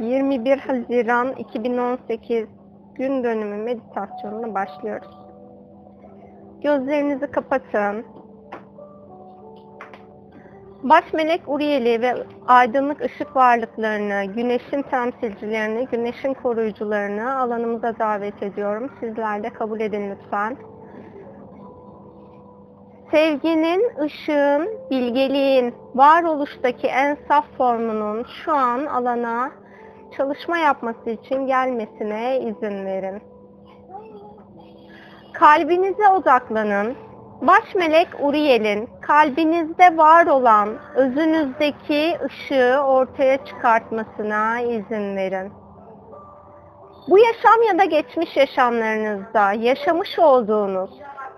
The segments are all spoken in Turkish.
21 Haziran 2018 gün dönümü meditasyonuna başlıyoruz. Gözlerinizi kapatın. Baş melek Uriel'i ve aydınlık ışık varlıklarını, güneşin temsilcilerini, güneşin koruyucularını alanımıza davet ediyorum. Sizler de kabul edin lütfen. Sevginin, ışığın, bilgeliğin, varoluştaki en saf formunun şu an alana çalışma yapması için gelmesine izin verin. Kalbinize odaklanın. Baş melek Uriel'in kalbinizde var olan özünüzdeki ışığı ortaya çıkartmasına izin verin. Bu yaşam ya da geçmiş yaşamlarınızda yaşamış olduğunuz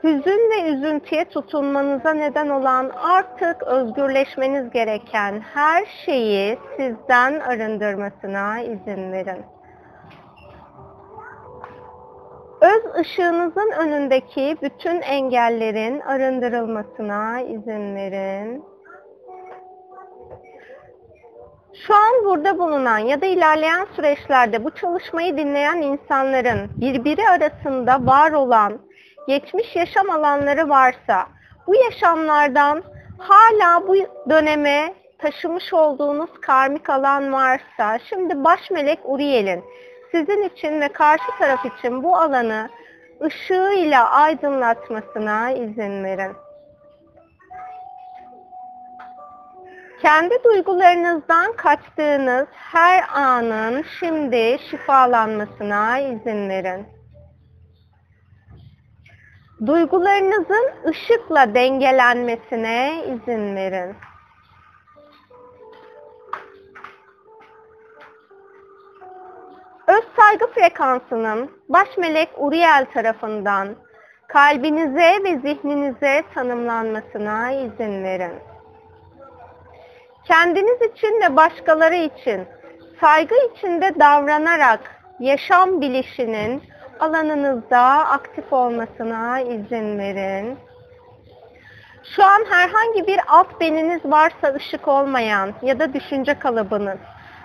hüzün ve üzüntüye tutunmanıza neden olan artık özgürleşmeniz gereken her şeyi sizden arındırmasına izin verin. Öz ışığınızın önündeki bütün engellerin arındırılmasına izin verin. Şu an burada bulunan ya da ilerleyen süreçlerde bu çalışmayı dinleyen insanların birbiri arasında var olan geçmiş yaşam alanları varsa bu yaşamlardan hala bu döneme taşımış olduğunuz karmik alan varsa şimdi baş melek Uriel'in sizin için ve karşı taraf için bu alanı ışığıyla aydınlatmasına izin verin. Kendi duygularınızdan kaçtığınız her anın şimdi şifalanmasına izin verin. Duygularınızın ışıkla dengelenmesine izin verin. Öz saygı frekansının baş melek Uriel tarafından kalbinize ve zihninize tanımlanmasına izin verin. Kendiniz için ve başkaları için saygı içinde davranarak yaşam bilişinin alanınızda aktif olmasına izin verin. Şu an herhangi bir alt beniniz varsa ışık olmayan ya da düşünce kalıbınız,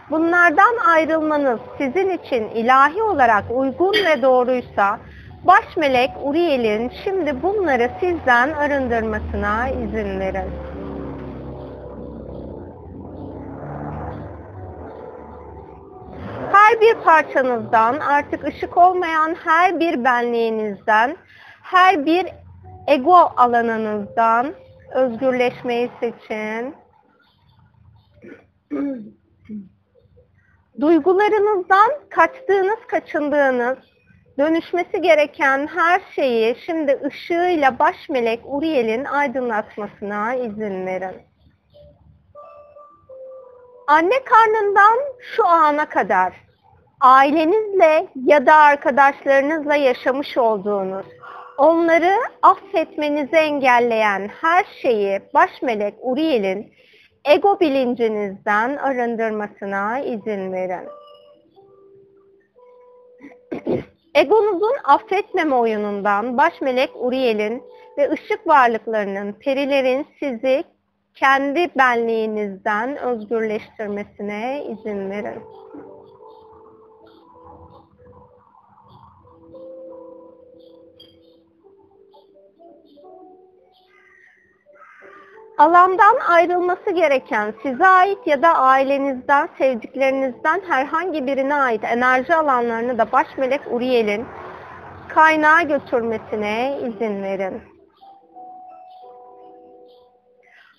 bunlardan ayrılmanız sizin için ilahi olarak uygun ve doğruysa, baş melek Uriel'in şimdi bunları sizden arındırmasına izin verin. Her bir parçanızdan, artık ışık olmayan her bir benliğinizden, her bir ego alanınızdan özgürleşmeyi seçin. Duygularınızdan kaçtığınız, kaçındığınız, dönüşmesi gereken her şeyi şimdi ışığıyla baş melek Uriel'in aydınlatmasına izin verin. Anne karnından şu ana kadar ailenizle ya da arkadaşlarınızla yaşamış olduğunuz, onları affetmenizi engelleyen her şeyi baş melek Uriel'in ego bilincinizden arındırmasına izin verin. Egonuzun affetmeme oyunundan baş melek Uriel'in ve ışık varlıklarının, perilerin sizi kendi benliğinizden özgürleştirmesine izin verin. Alandan ayrılması gereken size ait ya da ailenizden, sevdiklerinizden herhangi birine ait enerji alanlarını da baş melek Uriel'in kaynağa götürmesine izin verin.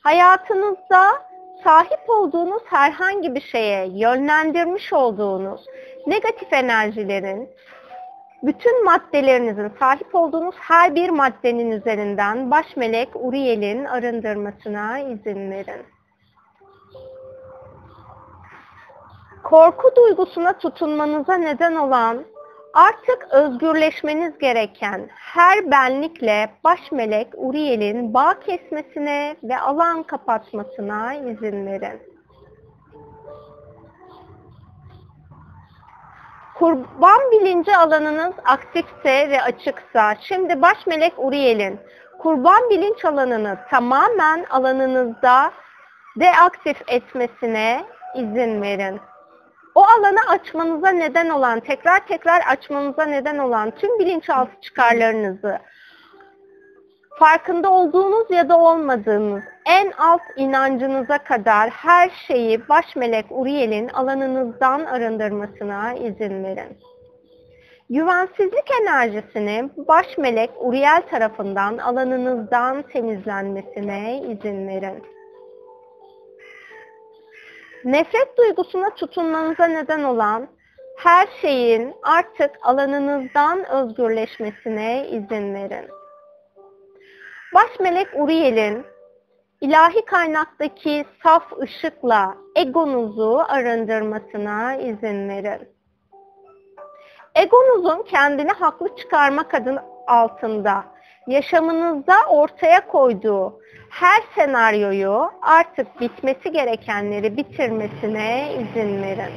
Hayatınızda sahip olduğunuz herhangi bir şeye yönlendirmiş olduğunuz negatif enerjilerin bütün maddelerinizin sahip olduğunuz her bir maddenin üzerinden baş melek Uriel'in arındırmasına izin verin. Korku duygusuna tutunmanıza neden olan artık özgürleşmeniz gereken her benlikle baş melek Uriel'in bağ kesmesine ve alan kapatmasına izin verin. Kurban bilinci alanınız aktifse ve açıksa, şimdi baş melek Uriel'in kurban bilinç alanını tamamen alanınızda deaktif etmesine izin verin. O alanı açmanıza neden olan, tekrar tekrar açmanıza neden olan tüm bilinçaltı çıkarlarınızı, farkında olduğunuz ya da olmadığınız en alt inancınıza kadar her şeyi baş melek Uriel'in alanınızdan arındırmasına izin verin. Güvensizlik enerjisini baş melek Uriel tarafından alanınızdan temizlenmesine izin verin. Nefret duygusuna tutunmanıza neden olan her şeyin artık alanınızdan özgürleşmesine izin verin. Baş melek Uriel'in ilahi kaynaktaki saf ışıkla egonuzu arındırmasına izin verin. Egonuzun kendini haklı çıkarmak adın altında yaşamınızda ortaya koyduğu her senaryoyu artık bitmesi gerekenleri bitirmesine izin verin.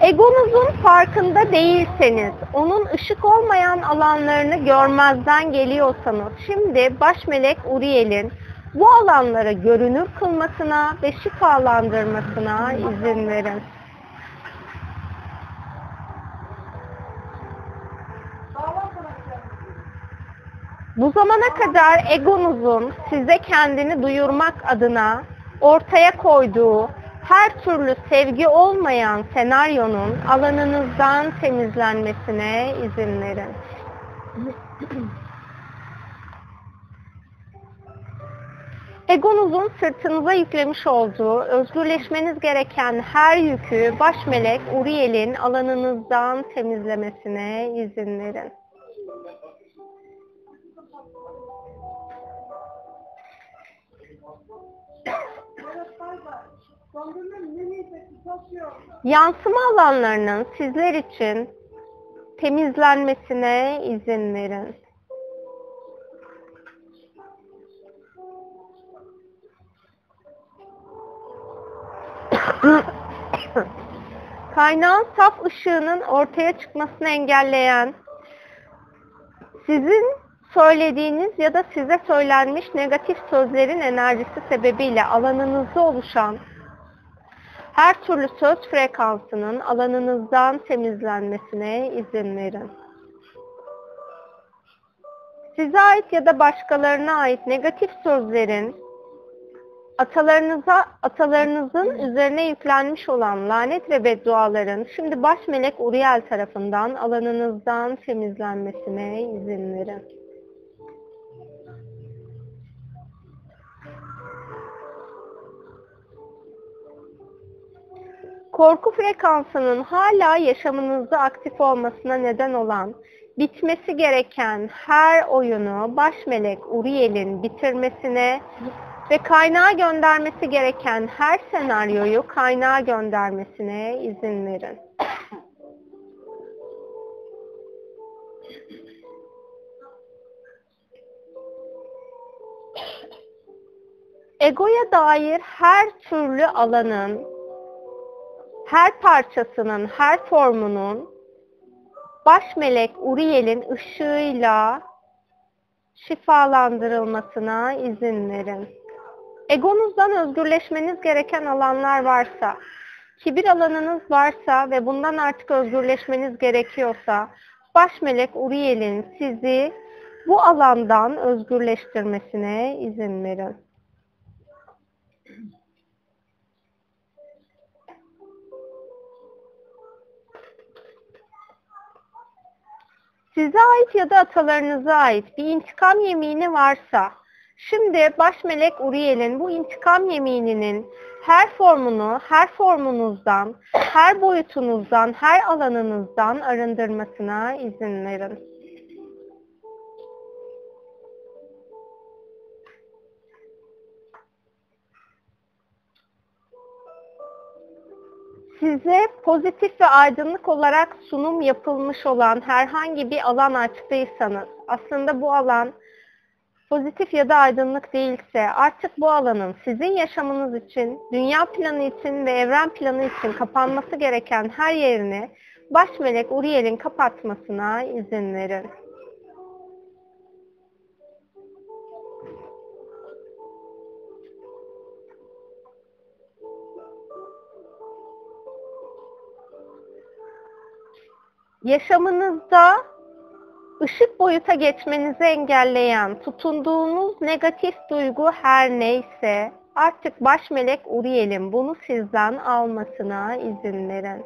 Egonuzun farkında değilseniz, onun ışık olmayan alanlarını görmezden geliyorsanız, şimdi baş melek Uriel'in bu alanları görünür kılmasına ve şifalandırmasına izin verin. Bu zamana kadar egonuzun size kendini duyurmak adına ortaya koyduğu her türlü sevgi olmayan senaryonun alanınızdan temizlenmesine izin verin. Egonuzun sırtınıza yüklemiş olduğu özgürleşmeniz gereken her yükü baş melek Uriel'in alanınızdan temizlemesine izin verin. Yansıma alanlarının sizler için temizlenmesine izin verin. Kaynağın saf ışığının ortaya çıkmasını engelleyen, sizin söylediğiniz ya da size söylenmiş negatif sözlerin enerjisi sebebiyle alanınızda oluşan her türlü söz frekansının alanınızdan temizlenmesine izin verin. Size ait ya da başkalarına ait negatif sözlerin atalarınıza atalarınızın üzerine yüklenmiş olan lanet ve bedduaların şimdi baş melek Uriel tarafından alanınızdan temizlenmesine izin verin. Korku frekansının hala yaşamınızda aktif olmasına neden olan, bitmesi gereken her oyunu baş melek Uriel'in bitirmesine ve kaynağa göndermesi gereken her senaryoyu kaynağa göndermesine izin verin. Egoya dair her türlü alanın, her parçasının, her formunun baş melek Uriel'in ışığıyla şifalandırılmasına izin verin. Egonuzdan özgürleşmeniz gereken alanlar varsa, kibir alanınız varsa ve bundan artık özgürleşmeniz gerekiyorsa, baş melek Uriel'in sizi bu alandan özgürleştirmesine izin verin. Size ait ya da atalarınıza ait bir intikam yemini varsa, şimdi baş melek Uriel'in bu intikam yemininin her formunu, her formunuzdan, her boyutunuzdan, her alanınızdan arındırmasına izin verin. Size pozitif ve aydınlık olarak sunum yapılmış olan herhangi bir alan açtıysanız, aslında bu alan pozitif ya da aydınlık değilse artık bu alanın sizin yaşamınız için, dünya planı için ve evren planı için kapanması gereken her yerini baş melek Uriel'in kapatmasına izin verin. Yaşamınızda ışık boyuta geçmenizi engelleyen, tutunduğunuz negatif duygu her neyse artık baş melek Uriel'in bunu sizden almasına izin verin.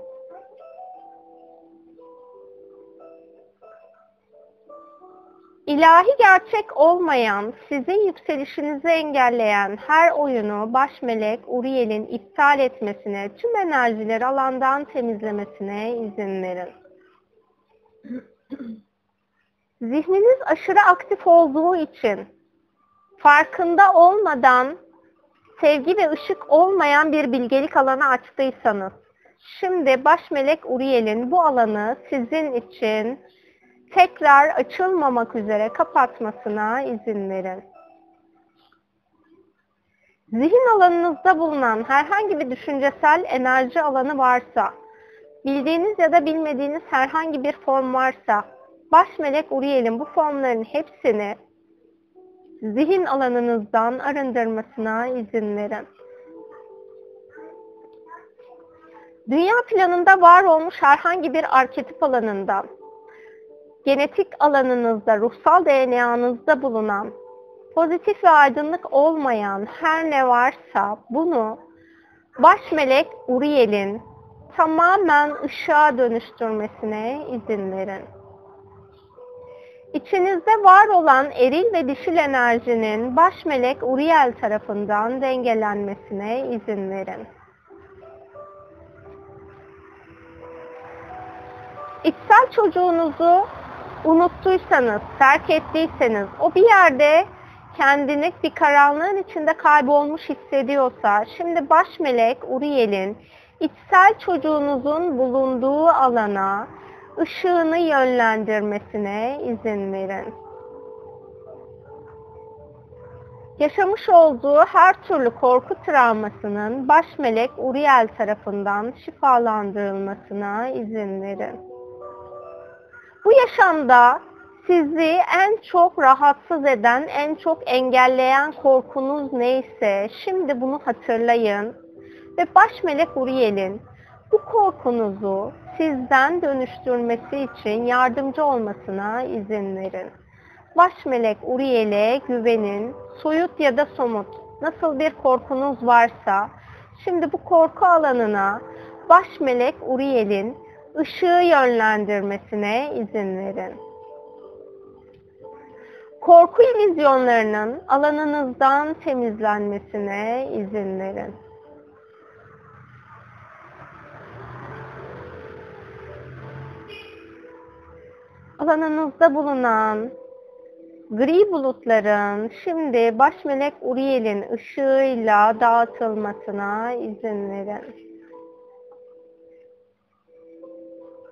İlahi gerçek olmayan, sizin yükselişinizi engelleyen her oyunu baş melek Uriel'in iptal etmesine, tüm enerjileri alandan temizlemesine izin verin. Zihniniz aşırı aktif olduğu için farkında olmadan sevgi ve ışık olmayan bir bilgelik alanı açtıysanız şimdi baş melek Uriel'in bu alanı sizin için tekrar açılmamak üzere kapatmasına izin verin. Zihin alanınızda bulunan herhangi bir düşüncesel enerji alanı varsa, bildiğiniz ya da bilmediğiniz herhangi bir form varsa, baş melek Uriel'in bu formların hepsini zihin alanınızdan arındırmasına izin verin. Dünya planında var olmuş herhangi bir arketip alanından, genetik alanınızda, ruhsal DNA'nızda bulunan, pozitif ve aydınlık olmayan her ne varsa bunu baş melek Uriel'in tamamen ışığa dönüştürmesine izin verin. İçinizde var olan eril ve dişil enerjinin baş melek Uriel tarafından dengelenmesine izin verin. İçsel çocuğunuzu unuttuysanız, terk ettiyseniz, o bir yerde kendini bir karanlığın içinde kaybolmuş hissediyorsa, şimdi baş melek Uriel'in içsel çocuğunuzun bulunduğu alana ışığını yönlendirmesine izin verin. Yaşamış olduğu her türlü korku travmasının baş melek Uriel tarafından şifalandırılmasına izin verin. Bu yaşamda sizi en çok rahatsız eden, en çok engelleyen korkunuz neyse şimdi bunu hatırlayın ve baş melek Uriel'in bu korkunuzu sizden dönüştürmesi için yardımcı olmasına izin verin. Baş melek Uriel'e güvenin, soyut ya da somut nasıl bir korkunuz varsa şimdi bu korku alanına baş melek Uriel'in ışığı yönlendirmesine izin verin. Korku illüzyonlarının alanınızdan temizlenmesine izin verin. Alanınızda bulunan gri bulutların şimdi baş melek Uriel'in ışığıyla dağıtılmasına izin verin.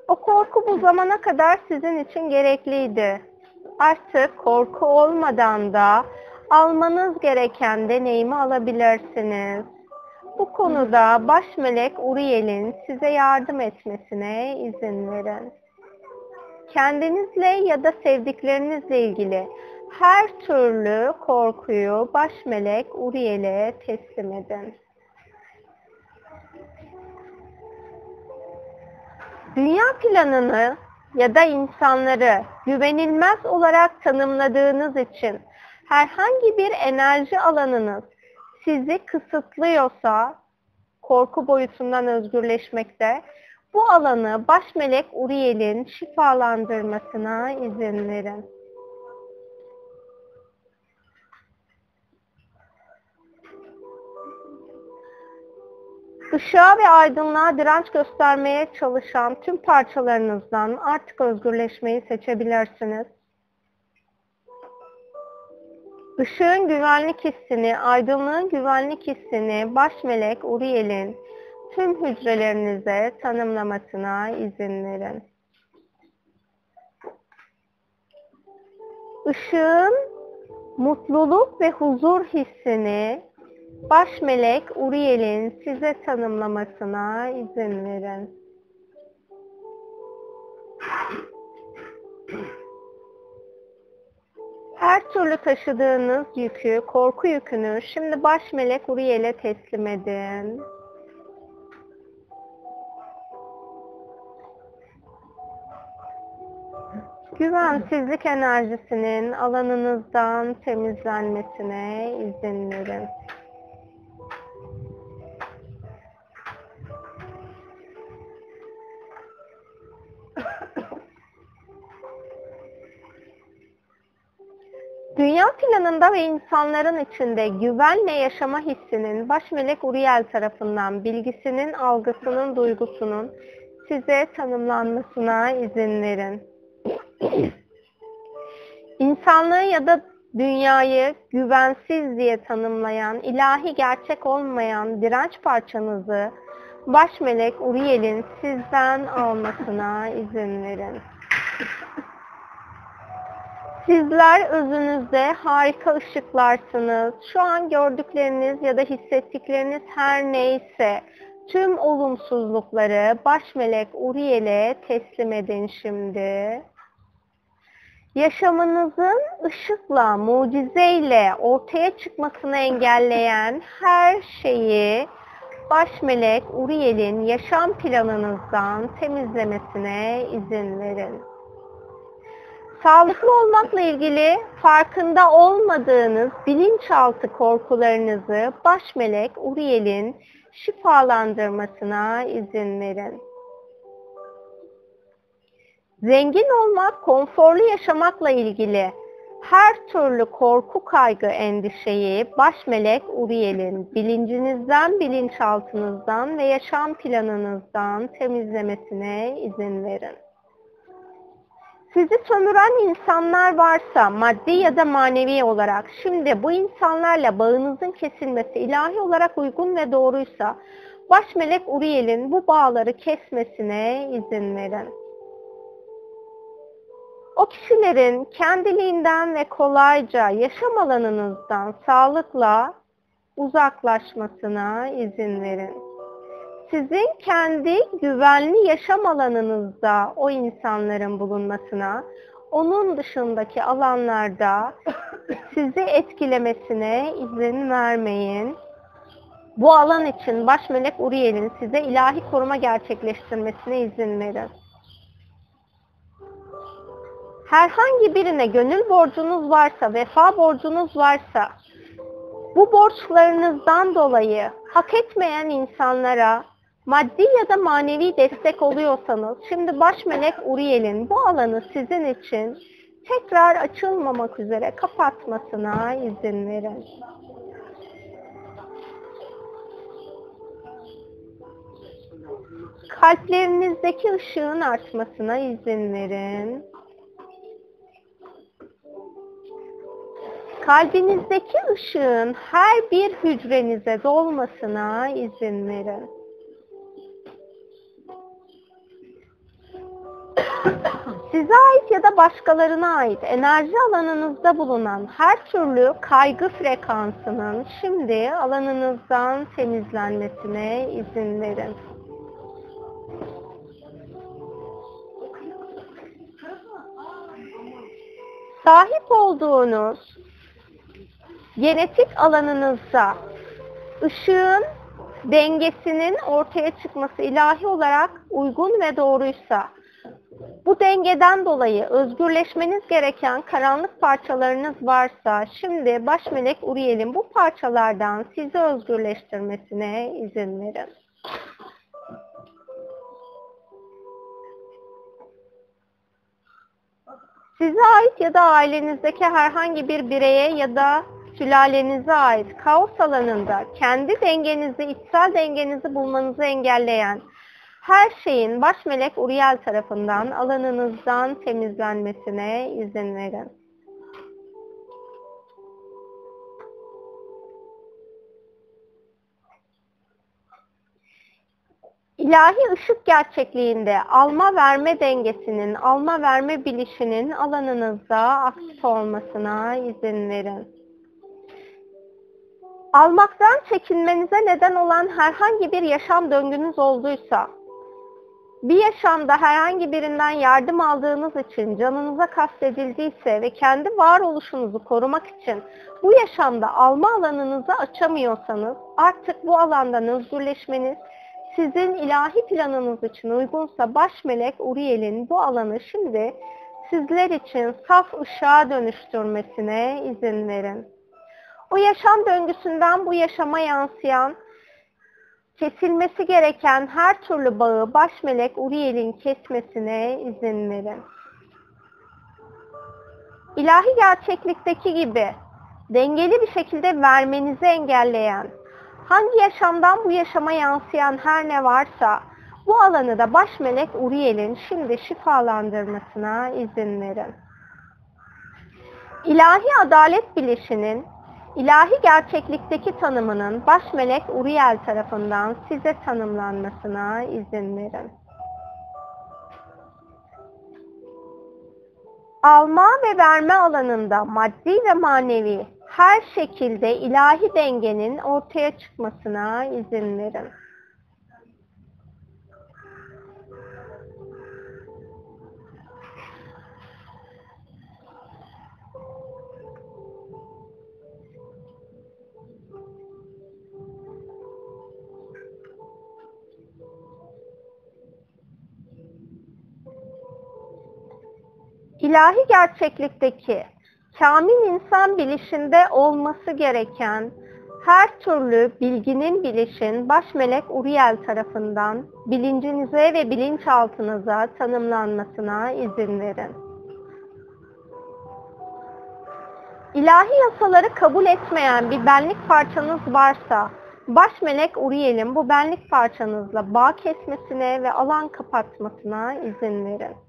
O korku bu zamana kadar sizin için gerekliydi. Artık korku olmadan da almanız gereken deneyimi alabilirsiniz. Bu konuda baş melek Uriel'in size yardım etmesine izin verin. Kendinizle ya da sevdiklerinizle ilgili her türlü korkuyu baş melek Uriel'e teslim edin. Dünya planını ya da insanları güvenilmez olarak tanımladığınız için herhangi bir enerji alanınız sizi kısıtlıyorsa korku boyutundan özgürleşmekte bu alanı baş melek Uriel'in şifalandırmasına izin verin. Işığa ve aydınlığa direnç göstermeye çalışan tüm parçalarınızdan artık özgürleşmeyi seçebilirsiniz. Işığın güvenlik hissini, aydınlığın güvenlik hissini baş melek Uriel'in tüm hücrelerinize tanımlamasına izin verin. Işığın mutluluk ve huzur hissini baş melek Uriel'in size tanımlamasına izin verin. Her türlü taşıdığınız yükü, korku yükünü şimdi baş melek Uriel'e teslim edin. Güvensizlik enerjisinin alanınızdan temizlenmesine izin verin. Dünya planında ve insanların içinde güvenle yaşama hissinin baş melek Uriel tarafından bilgisinin, algısının, duygusunun size tanımlanmasına izin verin. İnsanlığı ya da dünyayı güvensiz diye tanımlayan, ilahi gerçek olmayan direnç parçanızı baş melek Uriel'in sizden almasına izin verin. Sizler özünüzde harika ışıklarsınız. Şu an gördükleriniz ya da hissettikleriniz her neyse tüm olumsuzlukları baş melek Uriel'e teslim edin şimdi. Yaşamınızın ışıkla, mucizeyle ortaya çıkmasını engelleyen her şeyi baş melek Uriel'in yaşam planınızdan temizlemesine izin verin. Sağlıklı olmakla ilgili farkında olmadığınız bilinçaltı korkularınızı baş melek Uriel'in şifalandırmasına izin verin. Zengin olmak, konforlu yaşamakla ilgili her türlü korku, kaygı, endişeyi baş melek Uriel'in bilincinizden, bilinçaltınızdan ve yaşam planınızdan temizlemesine izin verin. Sizi sömüren insanlar varsa maddi ya da manevi olarak şimdi bu insanlarla bağınızın kesilmesi ilahi olarak uygun ve doğruysa baş melek Uriel'in bu bağları kesmesine izin verin. O kişilerin kendiliğinden ve kolayca yaşam alanınızdan sağlıkla uzaklaşmasına izin verin. Sizin kendi güvenli yaşam alanınızda o insanların bulunmasına, onun dışındaki alanlarda sizi etkilemesine izin vermeyin. Bu alan için baş melek Uriel'in size ilahi koruma gerçekleştirmesine izin verin. Herhangi birine gönül borcunuz varsa, vefa borcunuz varsa, bu borçlarınızdan dolayı hak etmeyen insanlara maddi ya da manevi destek oluyorsanız, şimdi baş melek Uriel'in bu alanı sizin için tekrar açılmamak üzere kapatmasına izin verin. Kalplerinizdeki ışığın artmasına izin verin. Kalbinizdeki ışığın her bir hücrenize dolmasına izin verin. Size ait ya da başkalarına ait enerji alanınızda bulunan her türlü kaygı frekansının şimdi alanınızdan temizlenmesine izin verin. Sahip olduğunuz genetik alanınızda ışığın dengesinin ortaya çıkması ilahi olarak uygun ve doğruysa bu dengeden dolayı özgürleşmeniz gereken karanlık parçalarınız varsa şimdi baş melek Uriel'in bu parçalardan sizi özgürleştirmesine izin verin. Size ait ya da ailenizdeki herhangi bir bireye ya da sülalenize ait kaos alanında kendi dengenizi, içsel dengenizi bulmanızı engelleyen her şeyin baş melek Uriel tarafından alanınızdan temizlenmesine izin verin. İlahi ışık gerçekliğinde alma verme dengesinin, alma verme bilişinin alanınızda aktif olmasına izin verin. Almaktan çekinmenize neden olan herhangi bir yaşam döngünüz olduysa, bir yaşamda herhangi birinden yardım aldığınız için canınıza kastedildiyse ve kendi varoluşunuzu korumak için bu yaşamda alma alanınızı açamıyorsanız artık bu alandan özgürleşmeniz sizin ilahi planınız için uygunsa baş melek Uriel'in bu alanı şimdi sizler için saf ışığa dönüştürmesine izin verin. O yaşam döngüsünden bu yaşama yansıyan, kesilmesi gereken her türlü bağı baş melek Uriel'in kesmesine izin verin. İlahi gerçeklikteki gibi dengeli bir şekilde vermenizi engelleyen, hangi yaşamdan bu yaşama yansıyan her ne varsa bu alanı da baş melek Uriel'in şimdi şifalandırmasına izin verin. İlahi adalet bilişinin, ilahi gerçeklikteki tanımının baş melek Uriel tarafından size tanımlanmasına izin verin. Alma ve verme alanında maddi ve manevi her şekilde ilahi dengenin ortaya çıkmasına izin verin. İlahi gerçeklikteki kamil insan bilişinde olması gereken her türlü bilginin bilişin baş melek Uriel tarafından bilincinize ve bilinçaltınıza tanımlanmasına izin verin. İlahi yasaları kabul etmeyen bir benlik parçanız varsa baş melek Uriel'in bu benlik parçanızla bağ kesmesine ve alan kapatmasına izin verin.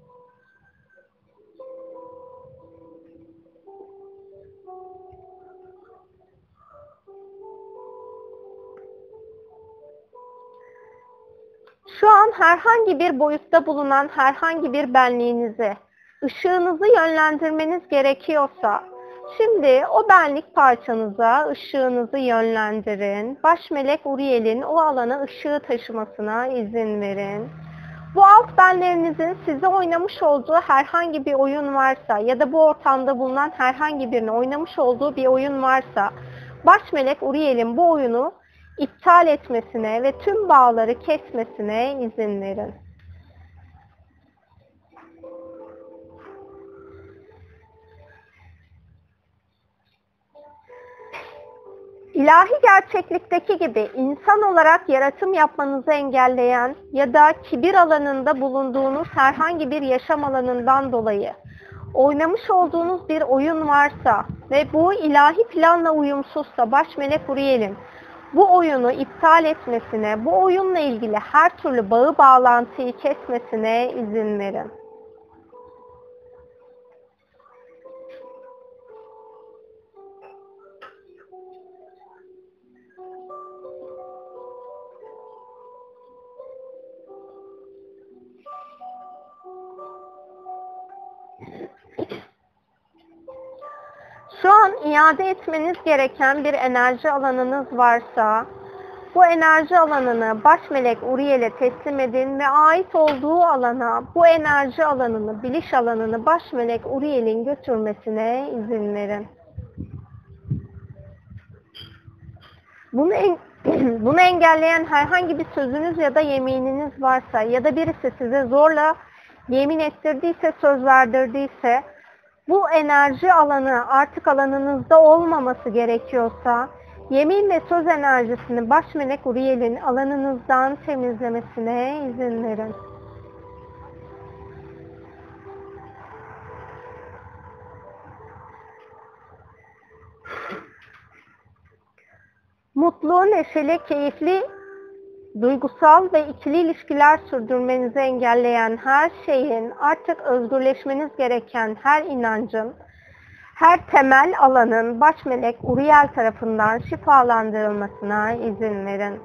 Şu an herhangi bir boyutta bulunan herhangi bir benliğinizi, ışığınızı yönlendirmeniz gerekiyorsa, şimdi o benlik parçanıza ışığınızı yönlendirin. Baş melek Uriel'in o alana ışığı taşımasına izin verin. Bu alt benlerinizin size oynamış olduğu herhangi bir oyun varsa ya da bu ortamda bulunan herhangi birinin oynamış olduğu bir oyun varsa, baş melek Uriel'in bu oyunu iptal etmesine ve tüm bağları kesmesine izin verin. İlahi gerçeklikteki gibi insan olarak yaratım yapmanızı engelleyen ya da kibir alanında bulunduğunuz herhangi bir yaşam alanından dolayı oynamış olduğunuz bir oyun varsa ve bu ilahi planla uyumsuzsa baş melek Uriel'in bu oyunu iptal etmesine, bu oyunla ilgili her türlü bağı bağlantıyı kesmesine izin verin. An iade etmeniz gereken bir enerji alanınız varsa bu enerji alanını baş melek Uriel'e teslim edin ve ait olduğu alana bu enerji alanını, biliş alanını baş melek Uriel'in götürmesine izin verin. Bunu, en, bunu engelleyen herhangi bir sözünüz ya da yemininiz varsa ya da birisi size zorla yemin ettirdiyse, söz verdirdiyse bu enerji alanı artık alanınızda olmaması gerekiyorsa yemin ve söz enerjisini baş melek Uriel'in alanınızdan temizlemesine izin verin. Mutlu, neşeli, keyifli duygusal ve ikili ilişkiler sürdürmenizi engelleyen her şeyin, artık özgürleşmeniz gereken her inancın, her temel alanın baş melek Uriel tarafından şifalandırılmasına izin verin.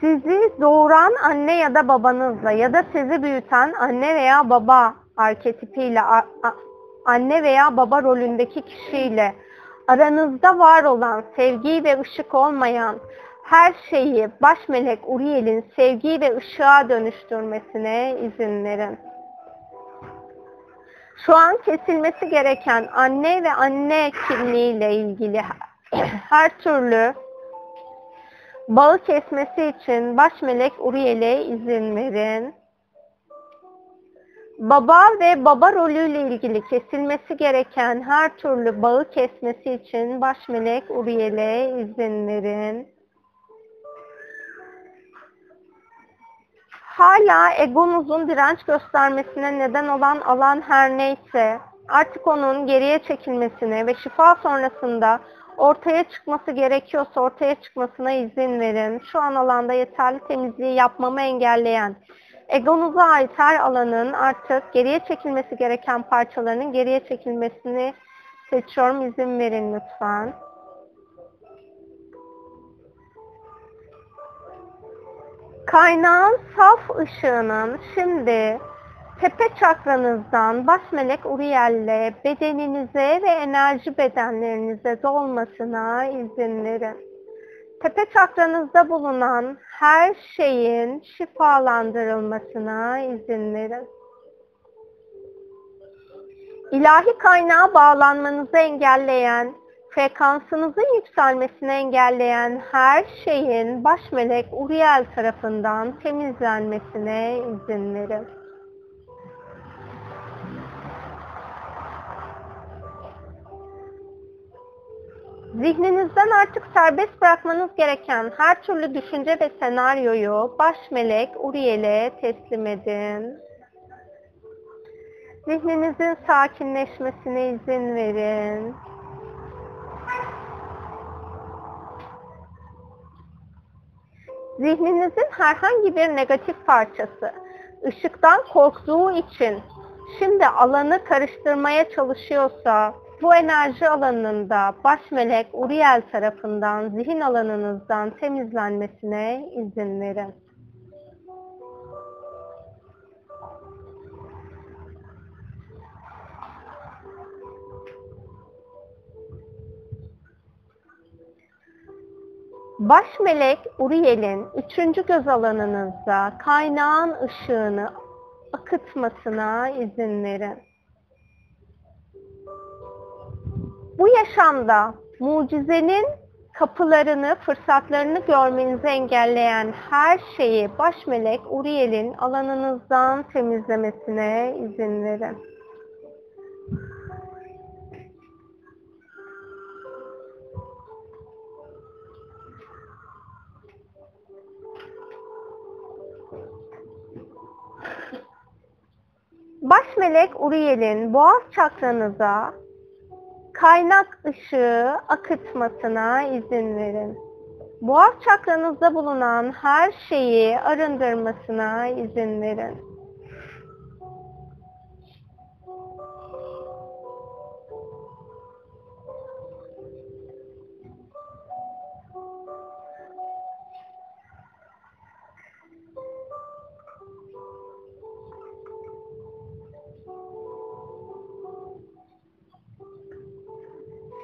Sizi doğuran anne ya da babanızla ya da sizi büyüten anne veya baba arketipiyle, anne veya baba rolündeki kişiyle aranızda var olan sevgi ve ışık olmayan her şeyi baş melek Uriel'in sevgi ve ışığa dönüştürmesine izin verin. Şu an kesilmesi gereken anne ve anne kimliğiyle ilgili her türlü bağı kesmesi için baş melek Uriel'e izin verin. Baba ve baba rolüyle ilgili kesilmesi gereken her türlü bağı kesmesi için baş melek Uriel'e izin verin. Hala egonuzun direnç göstermesine neden olan alan her neyse artık onun geriye çekilmesine ve şifa sonrasında ortaya çıkması gerekiyorsa ortaya çıkmasına izin verin. Şu an alanda yeterli temizliği yapmamı engelleyen egonuza ait her alanın artık geriye çekilmesi gereken parçalarının geriye çekilmesini seçiyorum. İzin verin lütfen. Kaynağın saf ışığının şimdi tepe çakranızdan baş melek Uriel'le bedeninize ve enerji bedenlerinize dolmasına izin verin. Tepe çakranızda bulunan her şeyin şifalandırılmasına izin verin. İlahi kaynağa bağlanmanızı engelleyen, frekansınızın yükselmesini engelleyen her şeyin baş melek Uriel tarafından temizlenmesine izin verin. Zihninizden artık serbest bırakmanız gereken her türlü düşünce ve senaryoyu baş melek Uriel'e teslim edin. Zihninizin sakinleşmesine izin verin. Zihninizin herhangi bir negatif parçası ışıktan korktuğu için şimdi alanı karıştırmaya çalışıyorsa bu enerji alanında baş melek Uriel tarafından zihin alanınızdan temizlenmesine izin verin. Baş melek Uriel'in üçüncü göz alanınızda kaynağın ışığını akıtmasına izin verin. Bu yaşamda mucizenin kapılarını, fırsatlarını görmenizi engelleyen her şeyi baş melek Uriel'in alanınızdan temizlemesine izin verin. Baş melek Uriel'in boğaz çakranıza kaynak ışığı akıtmasına izin verin. Boğaz çakranızda bulunan her şeyi arındırmasına izin verin.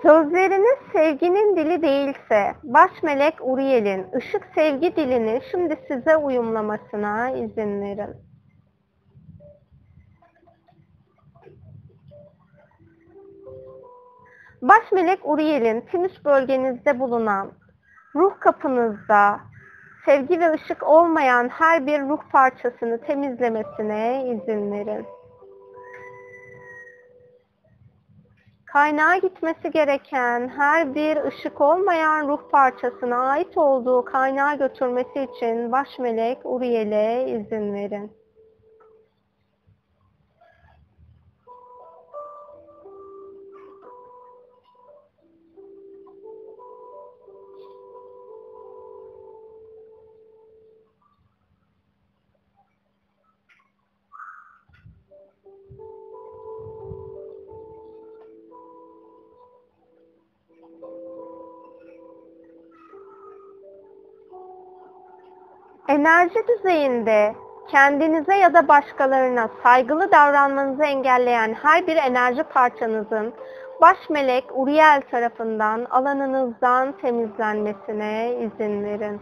Sözleriniz sevginin dili değilse, baş melek Uriel'in ışık sevgi dilini şimdi size uyumlamasına izin verin. Baş melek Uriel'in sinüs bölgenizde bulunan ruh kapınızda sevgi ve ışık olmayan her bir ruh parçasını temizlemesine izin verin. Kaynağa gitmesi gereken her bir ışık olmayan ruh parçasına ait olduğu kaynağa götürmesi için baş melek Uriel'e izin verin. Enerji düzeyinde kendinize ya da başkalarına saygılı davranmanızı engelleyen her bir enerji parçanızın baş melek Uriel tarafından alanınızdan temizlenmesine izin verin.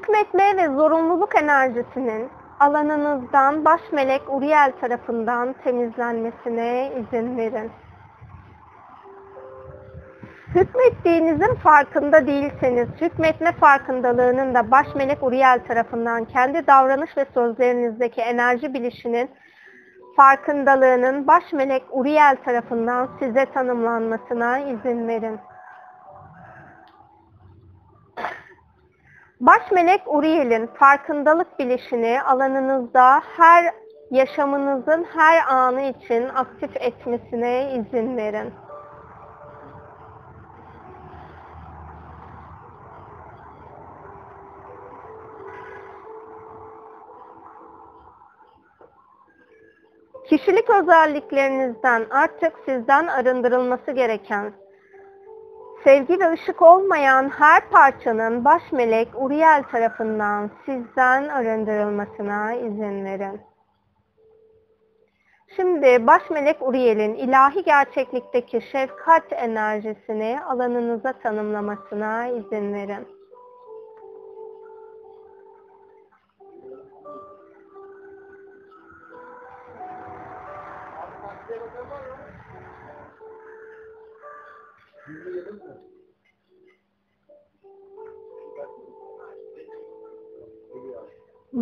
Hükmetme ve zorunluluk enerjisinin alanınızdan baş melek Uriel tarafından temizlenmesine izin verin. Hükmettiğinizin farkında değilseniz, hükmetme farkındalığının da baş melek Uriel tarafından kendi davranış ve sözlerinizdeki enerji bilişinin farkındalığının baş melek Uriel tarafından size tanımlanmasına izin verin. Baş melek Uriel'in farkındalık bilişini alanınızda her yaşamınızın her anı için aktif etmesine izin verin. Kişilik özelliklerinizden artık sizden arındırılması gereken, sevgi ve ışık olmayan her parçanın baş melek Uriel tarafından sizden arındırılmasına izin verin. Şimdi baş melek Uriel'in ilahi gerçeklikteki şefkat enerjisini alanınıza tanımlamasına izin verin.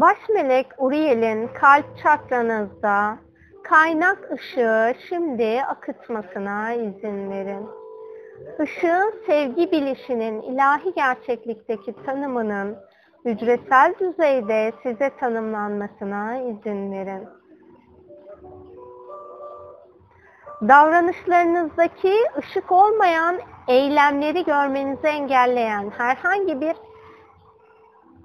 Baş melek Uriel'in kalp çakranızda kaynak ışığı şimdi akıtmasına izin verin. Işığın sevgi bilişinin ilahi gerçeklikteki tanımının hücresel düzeyde size tanımlanmasına izin verin. Davranışlarınızdaki ışık olmayan eylemleri görmenizi engelleyen herhangi bir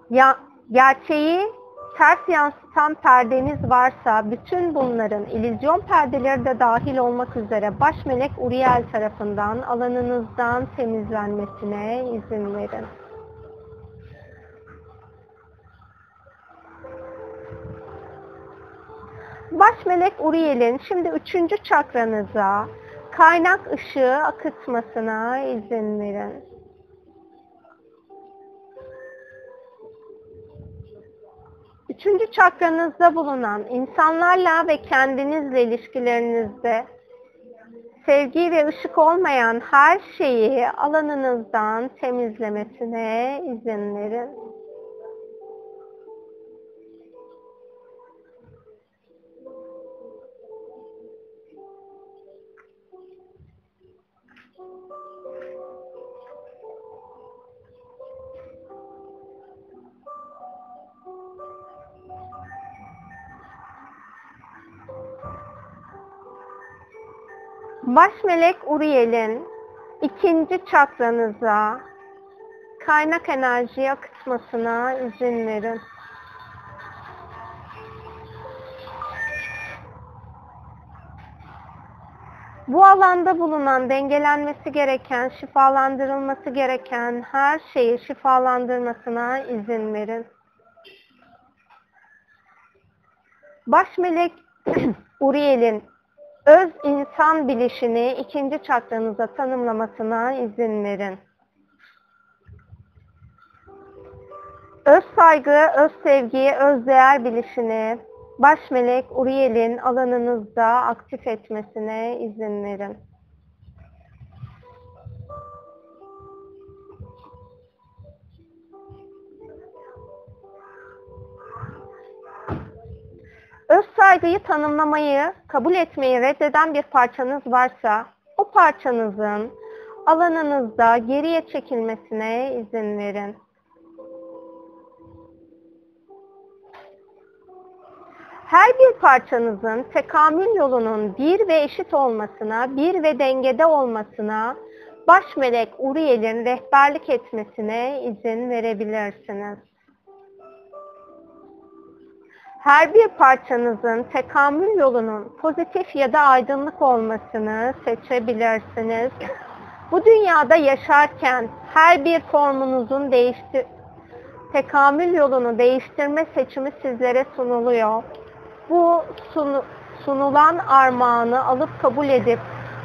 ya, gerçeği ters yansıtan perdeniz varsa bütün bunların illüzyon perdeleri de dahil olmak üzere baş melek Uriel tarafından alanınızdan temizlenmesine izin verin. Baş melek Uriel'in şimdi üçüncü çakranıza kaynak ışığı akıtmasına izin verin. Üçüncü çakranızda bulunan insanlarla ve kendinizle ilişkilerinizde sevgi ve ışık olmayan her şeyi alanınızdan temizlemesine izin verin. Baş melek Uriel'in ikinci çakranıza kaynak enerji akıtmasına izin verin. Bu alanda bulunan dengelenmesi gereken, şifalandırılması gereken her şeyi şifalandırmasına izin verin. Baş melek Uriel'in öz insan bilişini ikinci çakranıza tanımlamasına izin verin. Öz saygı, öz sevgi, öz değer bilişini baş melek Uriel'in alanınızda aktif etmesine izin verin. Öz saygıyı tanımlamayı, kabul etmeyi reddeden bir parçanız varsa, o parçanızın alanınızda geriye çekilmesine izin verin. Her bir parçanızın tekamül yolunun bir ve eşit olmasına, bir ve dengede olmasına, baş melek Uriel'in rehberlik etmesine izin verebilirsiniz her bir parçanızın tekamül yolunun pozitif ya da aydınlık olmasını seçebilirsiniz. Bu dünyada yaşarken her bir formunuzun değişti tekamül yolunu değiştirme seçimi sizlere sunuluyor. Bu sunu, sunulan armağanı alıp kabul edip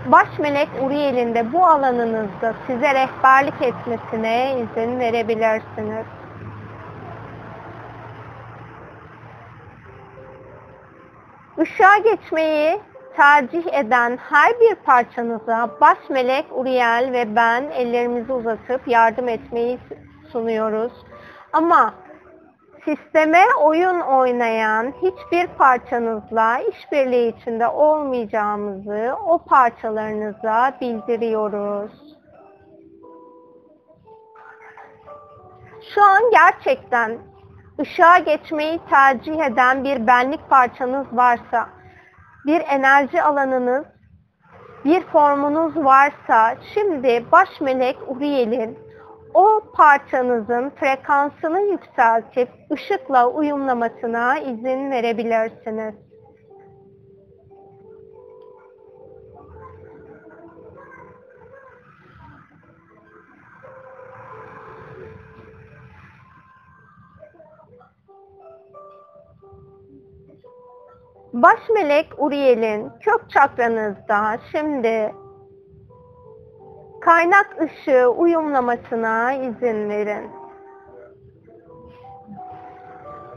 baş melek Uriel'in de bu alanınızda size rehberlik etmesine izin verebilirsiniz. Işığa geçmeyi tercih eden her bir parçanıza baş melek Uriel ve ben ellerimizi uzatıp yardım etmeyi sunuyoruz. Ama sisteme oyun oynayan hiçbir parçanızla işbirliği içinde olmayacağımızı o parçalarınıza bildiriyoruz. Şu an gerçekten ışığa geçmeyi tercih eden bir benlik parçanız varsa, bir enerji alanınız, bir formunuz varsa şimdi baş melek Uriel'in o parçanızın frekansını yükseltip ışıkla uyumlamasına izin verebilirsiniz. Baş melek Uriel'in kök çakranızda şimdi kaynak ışığı uyumlamasına izin verin.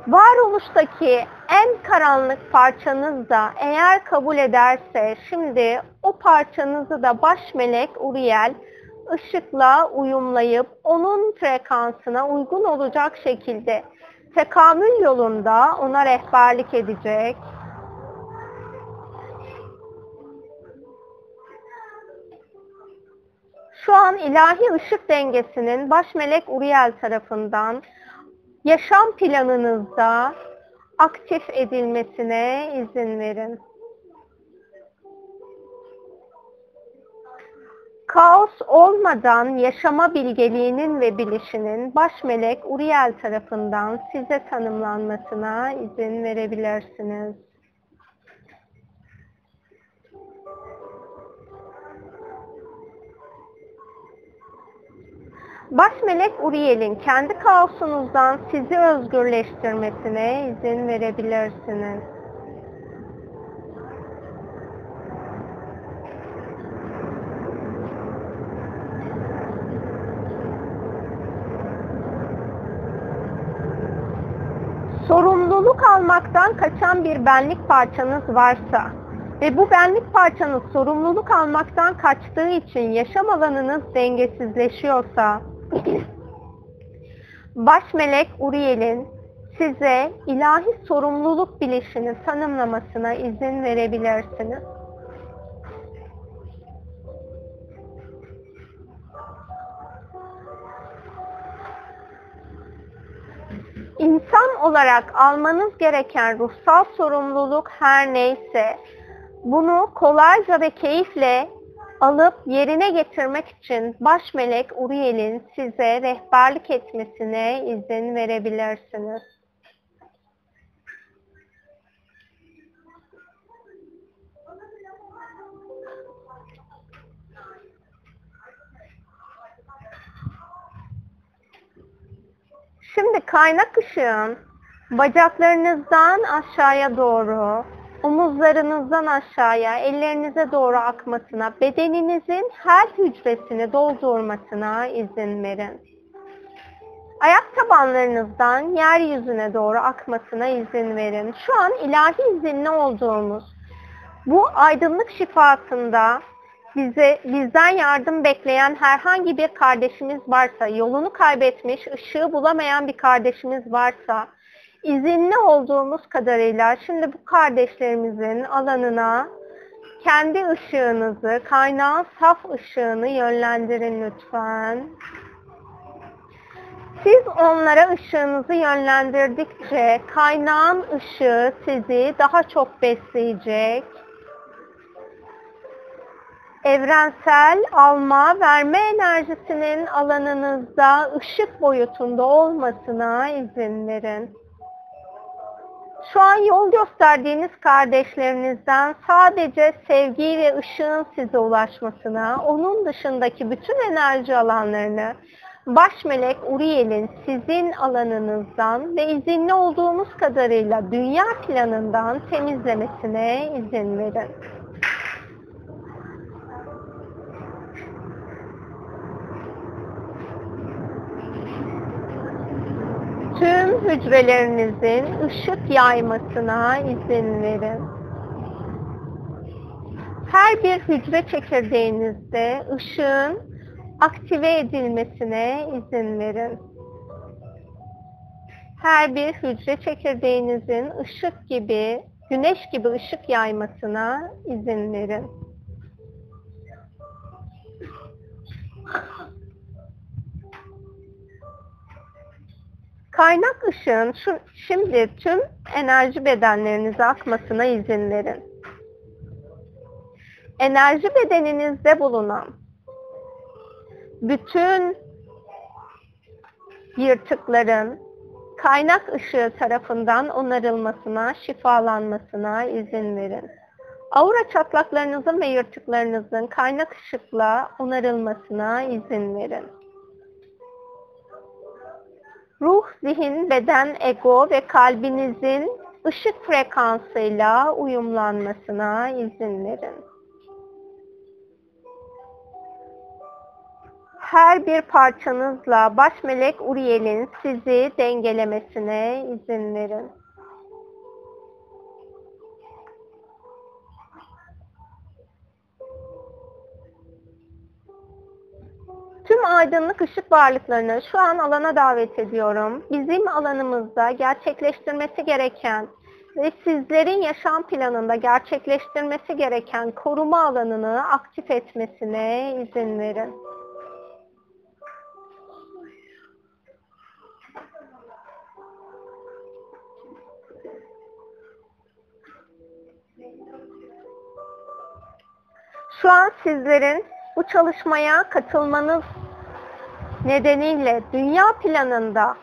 Varoluştaki en karanlık parçanız da eğer kabul ederse şimdi o parçanızı da baş melek Uriel ışıkla uyumlayıp onun frekansına uygun olacak şekilde tekamül yolunda ona rehberlik edecek. Şu an ilahi ışık dengesinin baş melek Uriel tarafından yaşam planınızda aktif edilmesine izin verin. Kaos olmadan yaşama bilgeliğinin ve bilişinin baş melek Uriel tarafından size tanımlanmasına izin verebilirsiniz. Baş melek Uriel'in kendi kaosunuzdan sizi özgürleştirmesine izin verebilirsiniz. Sorumluluk almaktan kaçan bir benlik parçanız varsa ve bu benlik parçanız sorumluluk almaktan kaçtığı için yaşam alanınız dengesizleşiyorsa baş melek Uriel'in size ilahi sorumluluk bilişini tanımlamasına izin verebilirsiniz. İnsan olarak almanız gereken ruhsal sorumluluk her neyse bunu kolayca ve keyifle alıp yerine getirmek için baş melek Uriel'in size rehberlik etmesine izin verebilirsiniz. Şimdi kaynak ışığın bacaklarınızdan aşağıya doğru, omuzlarınızdan aşağıya, ellerinize doğru akmasına, bedeninizin her hücresini doldurmasına izin verin. Ayak tabanlarınızdan yeryüzüne doğru akmasına izin verin. Şu an ilahi izinli olduğumuz bu aydınlık şifasında bize bizden yardım bekleyen herhangi bir kardeşimiz varsa, yolunu kaybetmiş, ışığı bulamayan bir kardeşimiz varsa, izinli olduğumuz kadarıyla şimdi bu kardeşlerimizin alanına kendi ışığınızı, kaynağın saf ışığını yönlendirin lütfen. Siz onlara ışığınızı yönlendirdikçe kaynağın ışığı sizi daha çok besleyecek evrensel alma verme enerjisinin alanınızda ışık boyutunda olmasına izin verin. Şu an yol gösterdiğiniz kardeşlerinizden sadece sevgi ve ışığın size ulaşmasına, onun dışındaki bütün enerji alanlarını baş melek Uriel'in sizin alanınızdan ve izinli olduğumuz kadarıyla dünya planından temizlemesine izin verin. Tüm hücrelerinizin ışık yaymasına izin verin. Her bir hücre çekirdeğinizde ışığın aktive edilmesine izin verin. Her bir hücre çekirdeğinizin ışık gibi, güneş gibi ışık yaymasına izin verin. Kaynak ışığın şu, şimdi tüm enerji bedenlerinize akmasına izin verin. Enerji bedeninizde bulunan bütün yırtıkların kaynak ışığı tarafından onarılmasına, şifalanmasına izin verin. Aura çatlaklarınızın ve yırtıklarınızın kaynak ışıkla onarılmasına izin verin. Ruh, zihin, beden, ego ve kalbinizin ışık frekansıyla uyumlanmasına izin verin. Her bir parçanızla baş melek Uriel'in sizi dengelemesine izin verin. Tüm aydınlık ışık varlıklarını şu an alana davet ediyorum. Bizim alanımızda gerçekleştirmesi gereken ve sizlerin yaşam planında gerçekleştirmesi gereken koruma alanını aktif etmesine izin verin. Şu an sizlerin bu çalışmaya katılmanız nedeniyle dünya planında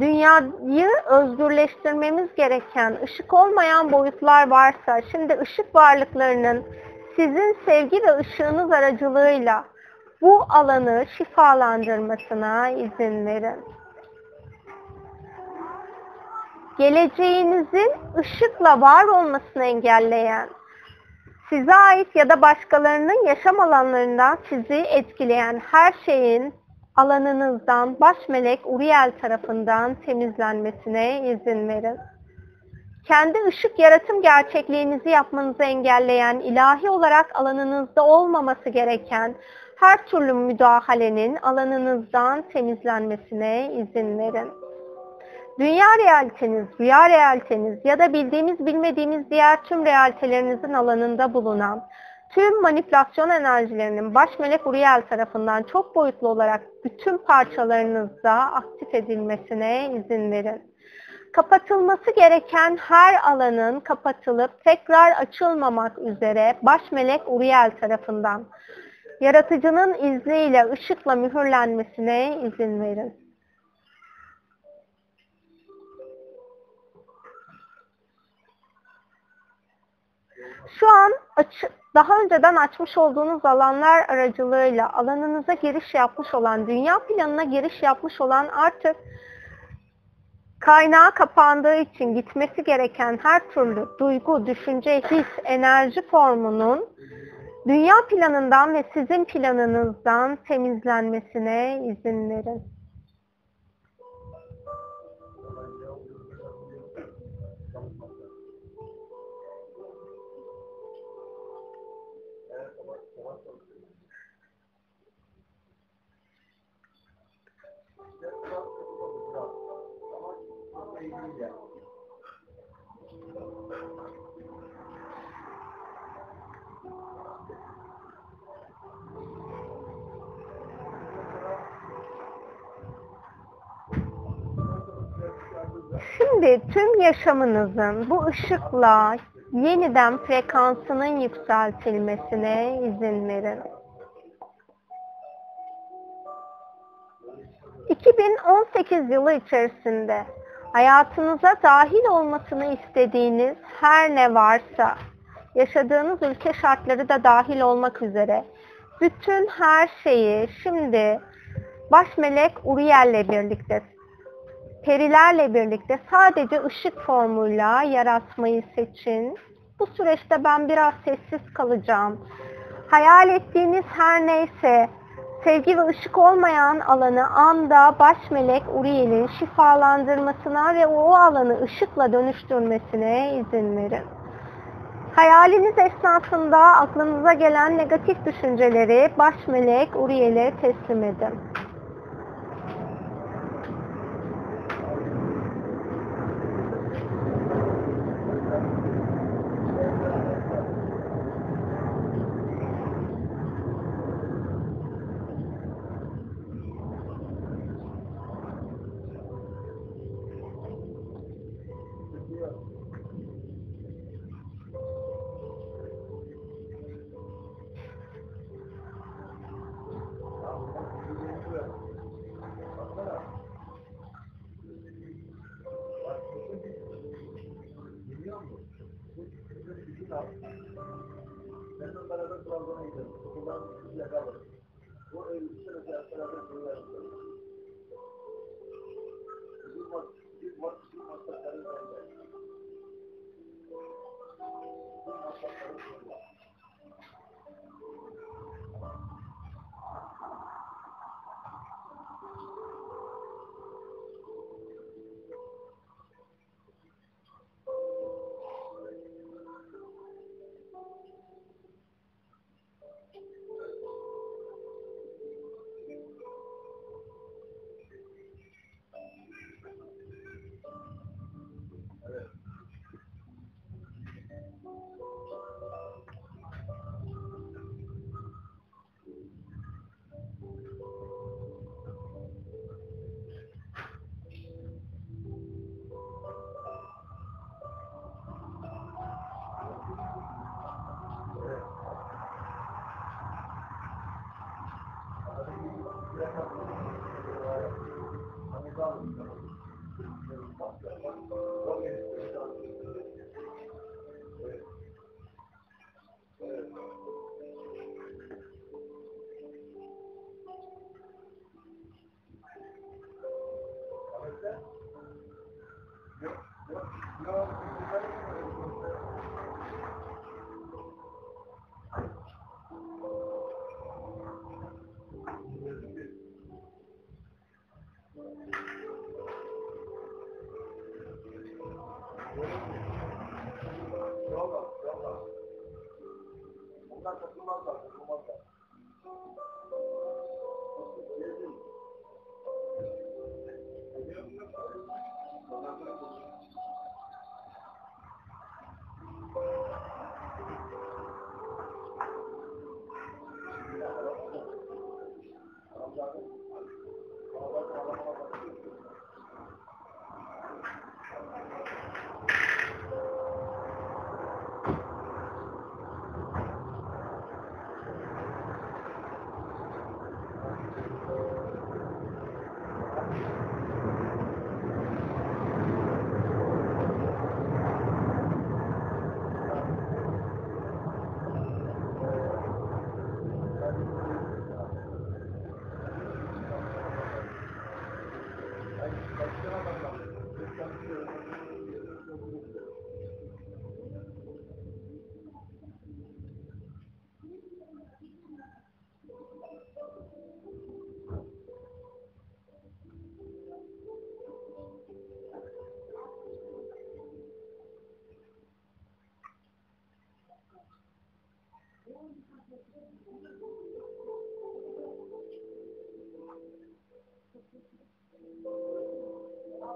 dünyayı özgürleştirmemiz gereken ışık olmayan boyutlar varsa şimdi ışık varlıklarının sizin sevgi ve ışığınız aracılığıyla bu alanı şifalandırmasına izin verin. Geleceğinizin ışıkla var olmasını engelleyen size ait ya da başkalarının yaşam alanlarından sizi etkileyen her şeyin alanınızdan baş melek Uriel tarafından temizlenmesine izin verin. Kendi ışık yaratım gerçekliğinizi yapmanızı engelleyen, ilahi olarak alanınızda olmaması gereken her türlü müdahalenin alanınızdan temizlenmesine izin verin. Dünya realiteniz, rüya realiteniz ya da bildiğimiz bilmediğimiz diğer tüm realitelerinizin alanında bulunan tüm manipülasyon enerjilerinin baş melek Uriel tarafından çok boyutlu olarak bütün parçalarınızda aktif edilmesine izin verin. Kapatılması gereken her alanın kapatılıp tekrar açılmamak üzere baş melek Uriel tarafından yaratıcının izniyle ışıkla mühürlenmesine izin verin. Şu an açı, daha önceden açmış olduğunuz alanlar aracılığıyla alanınıza giriş yapmış olan, dünya planına giriş yapmış olan artık kaynağı kapandığı için gitmesi gereken her türlü duygu, düşünce, his, enerji formunun dünya planından ve sizin planınızdan temizlenmesine izin verin. Şimdi tüm yaşamınızın bu ışıkla yeniden frekansının yükseltilmesine izin verin. 2018 yılı içerisinde hayatınıza dahil olmasını istediğiniz her ne varsa, yaşadığınız ülke şartları da dahil olmak üzere bütün her şeyi şimdi baş melek Uriel'le birlikte perilerle birlikte sadece ışık formuyla yaratmayı seçin. Bu süreçte ben biraz sessiz kalacağım. Hayal ettiğiniz her neyse sevgi ve ışık olmayan alanı anda baş melek Uriel'in şifalandırmasına ve o alanı ışıkla dönüştürmesine izin verin. Hayaliniz esnasında aklınıza gelen negatif düşünceleri baş melek Uriel'e teslim edin.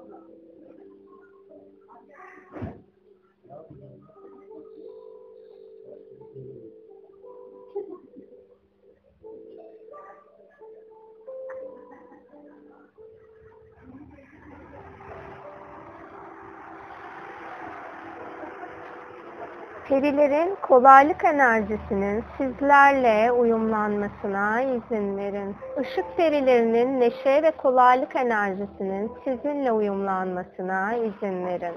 Thank you. Perilerin kolaylık enerjisinin sizlerle uyumlanmasına izin verin. Işık perilerinin neşe ve kolaylık enerjisinin sizinle uyumlanmasına izin verin.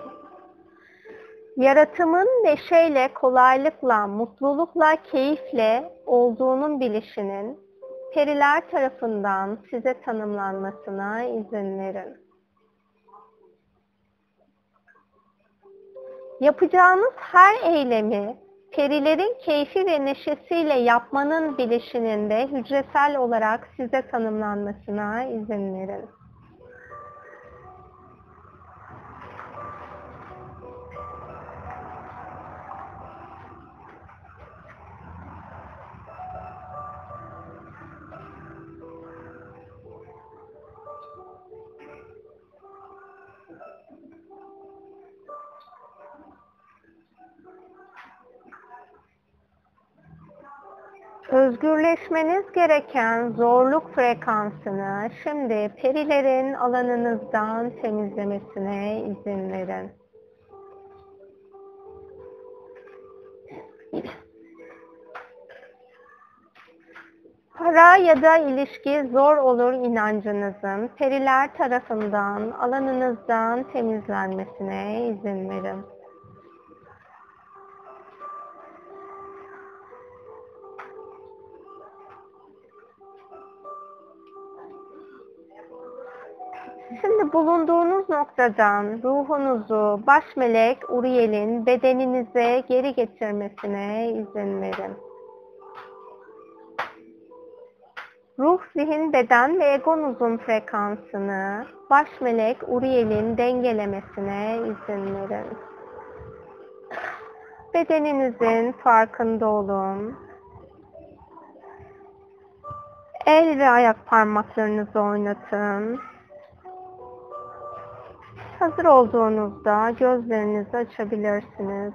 Yaratımın neşeyle, kolaylıkla, mutlulukla, keyifle olduğunun bilişinin periler tarafından size tanımlanmasına izin verin. Yapacağınız her eylemi perilerin keyfi ve neşesiyle yapmanın bilişinin de hücresel olarak size tanımlanmasına izin verin. Özgürleşmeniz gereken zorluk frekansını şimdi perilerin alanınızdan temizlemesine izin verin. Para ya da ilişki zor olur inancınızın periler tarafından alanınızdan temizlenmesine izin verin. Noktadan ruhunuzu baş melek Uriel'in bedeninize geri getirmesine izin verin. Ruh, zihin, beden ve egonuzun frekansını baş melek Uriel'in dengelemesine izin verin. Bedeninizin farkında olun. El ve ayak parmaklarınızı oynatın. Hazır olduğunuzda gözlerinizi açabilirsiniz.